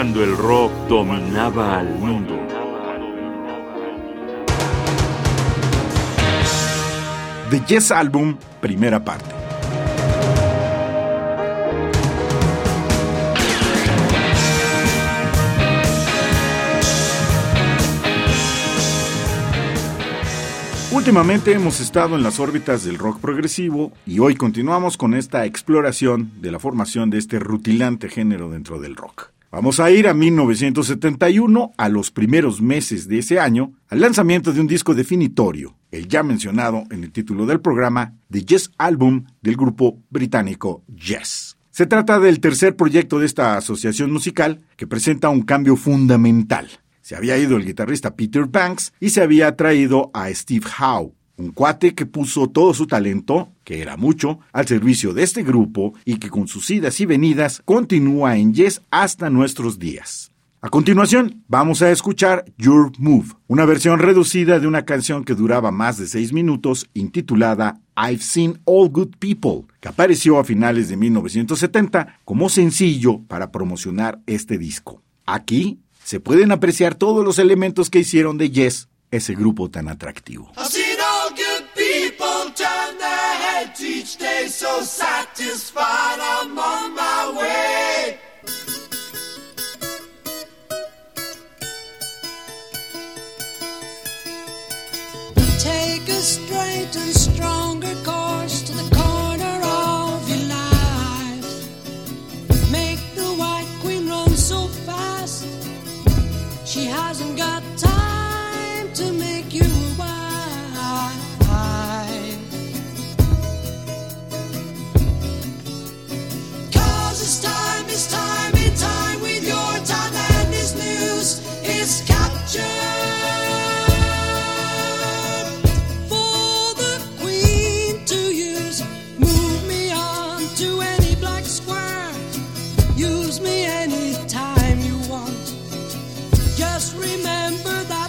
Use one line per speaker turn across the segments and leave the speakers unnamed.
cuando el rock dominaba al mundo.
The Yes Album, primera parte. Últimamente hemos estado en las órbitas del rock progresivo y hoy continuamos con esta exploración de la formación de este rutilante género dentro del rock. Vamos a ir a 1971, a los primeros meses de ese año, al lanzamiento de un disco definitorio, el ya mencionado en el título del programa, The Yes Album del grupo británico Yes. Se trata del tercer proyecto de esta asociación musical que presenta un cambio fundamental se había ido el guitarrista Peter Banks y se había traído a Steve Howe, un cuate que puso todo su talento, que era mucho, al servicio de este grupo y que con sus idas y venidas continúa en Yes hasta nuestros días. A continuación, vamos a escuchar Your Move, una versión reducida de una canción que duraba más de seis minutos, intitulada I've Seen All Good People, que apareció a finales de 1970 como sencillo para promocionar este disco. Aquí se pueden apreciar todos los elementos que hicieron de Yes ese grupo tan atractivo. Take a straight and stronger course to the corner of your life. Make the white queen run so fast. She hasn't got time me anytime you want. Just remember that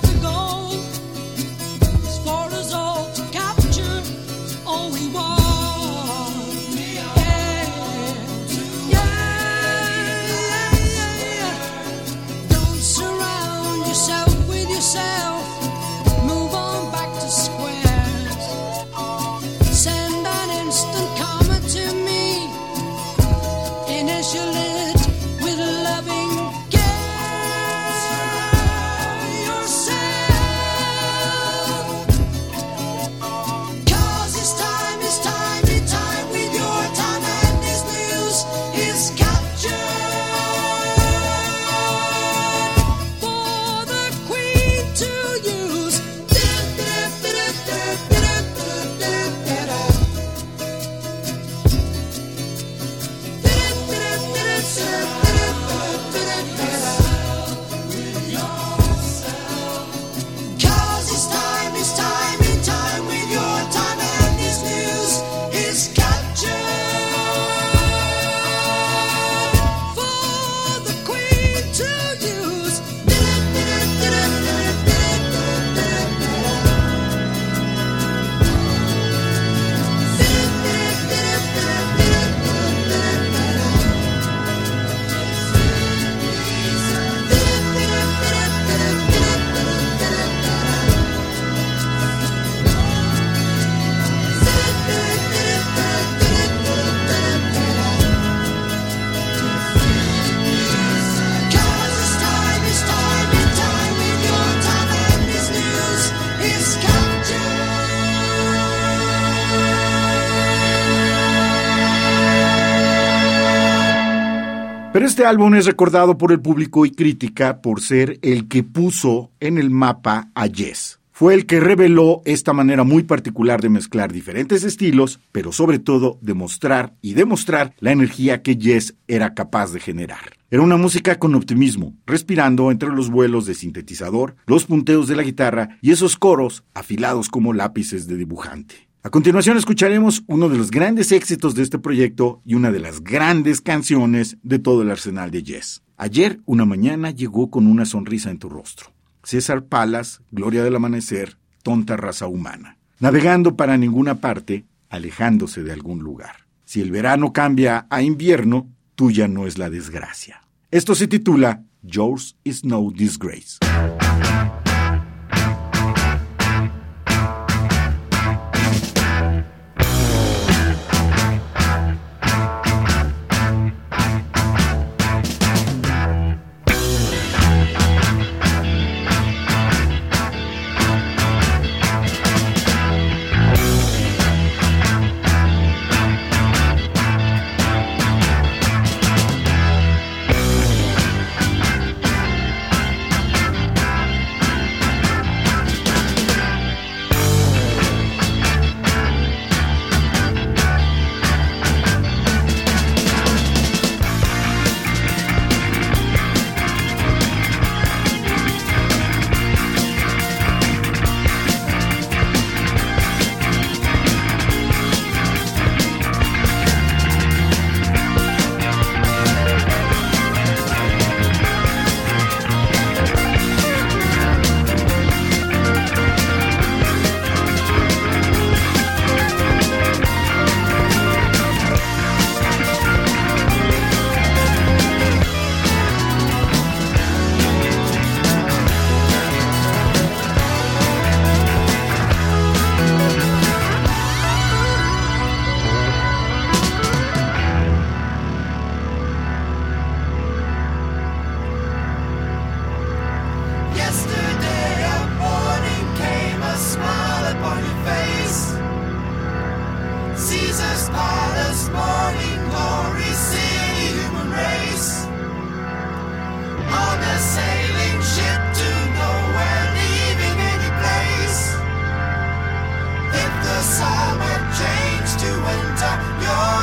Pero este álbum es recordado por el público y crítica por ser el que puso en el mapa a Yes. Fue el que reveló esta manera muy particular de mezclar diferentes estilos, pero sobre todo de mostrar y demostrar la energía que Yes era capaz de generar. Era una música con optimismo, respirando entre los vuelos de sintetizador, los punteos de la guitarra y esos coros afilados como lápices de dibujante. A continuación escucharemos uno de los grandes éxitos de este proyecto y una de las grandes canciones de todo el arsenal de Yes. Ayer una mañana llegó con una sonrisa en tu rostro. César Palas, Gloria del Amanecer, Tonta Raza Humana. Navegando para ninguna parte, alejándose de algún lugar. Si el verano cambia a invierno, tuya no es la desgracia. Esto se titula Yours is no disgrace. winter,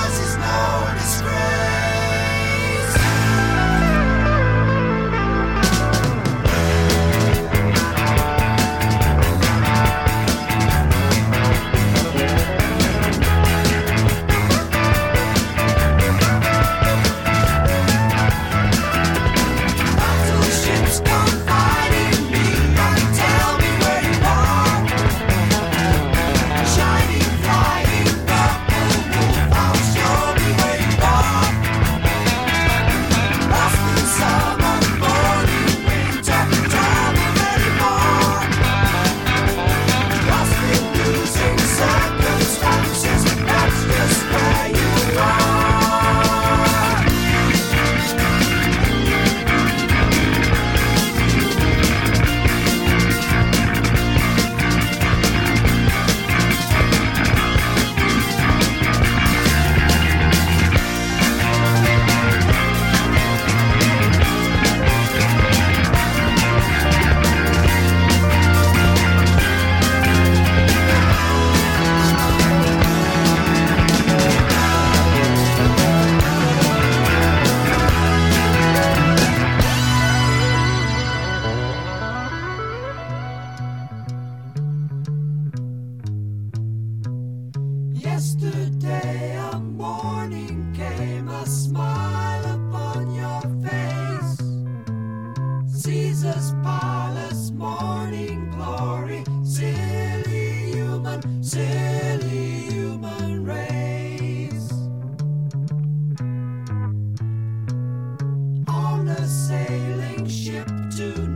a sailing ship to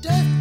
death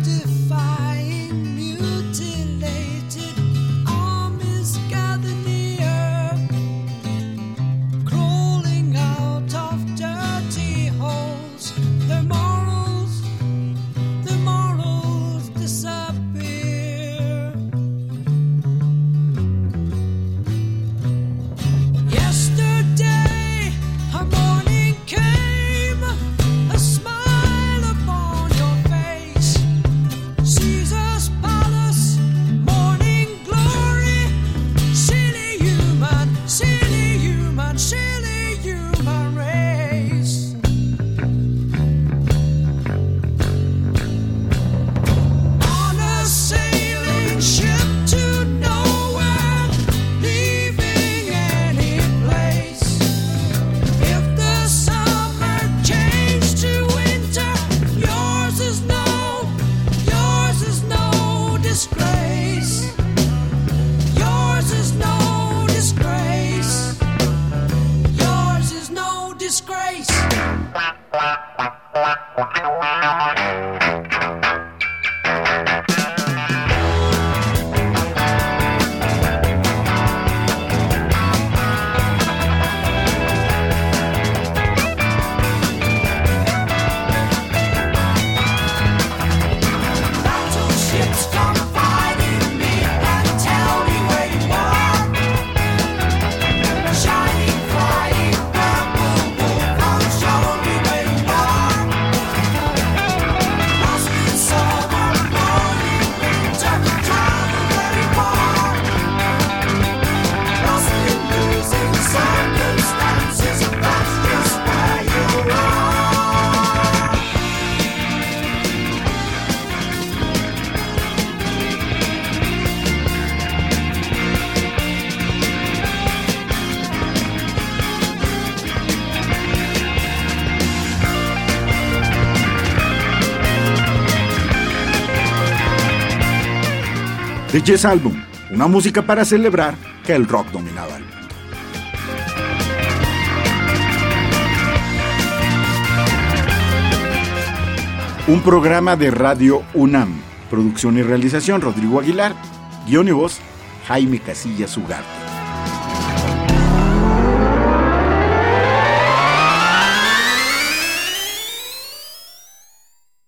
The Yes Album, una música para celebrar que el rock dominaba el mundo. Un programa de Radio UNAM, producción y realización Rodrigo Aguilar, guion y voz Jaime Casillas Ugarte.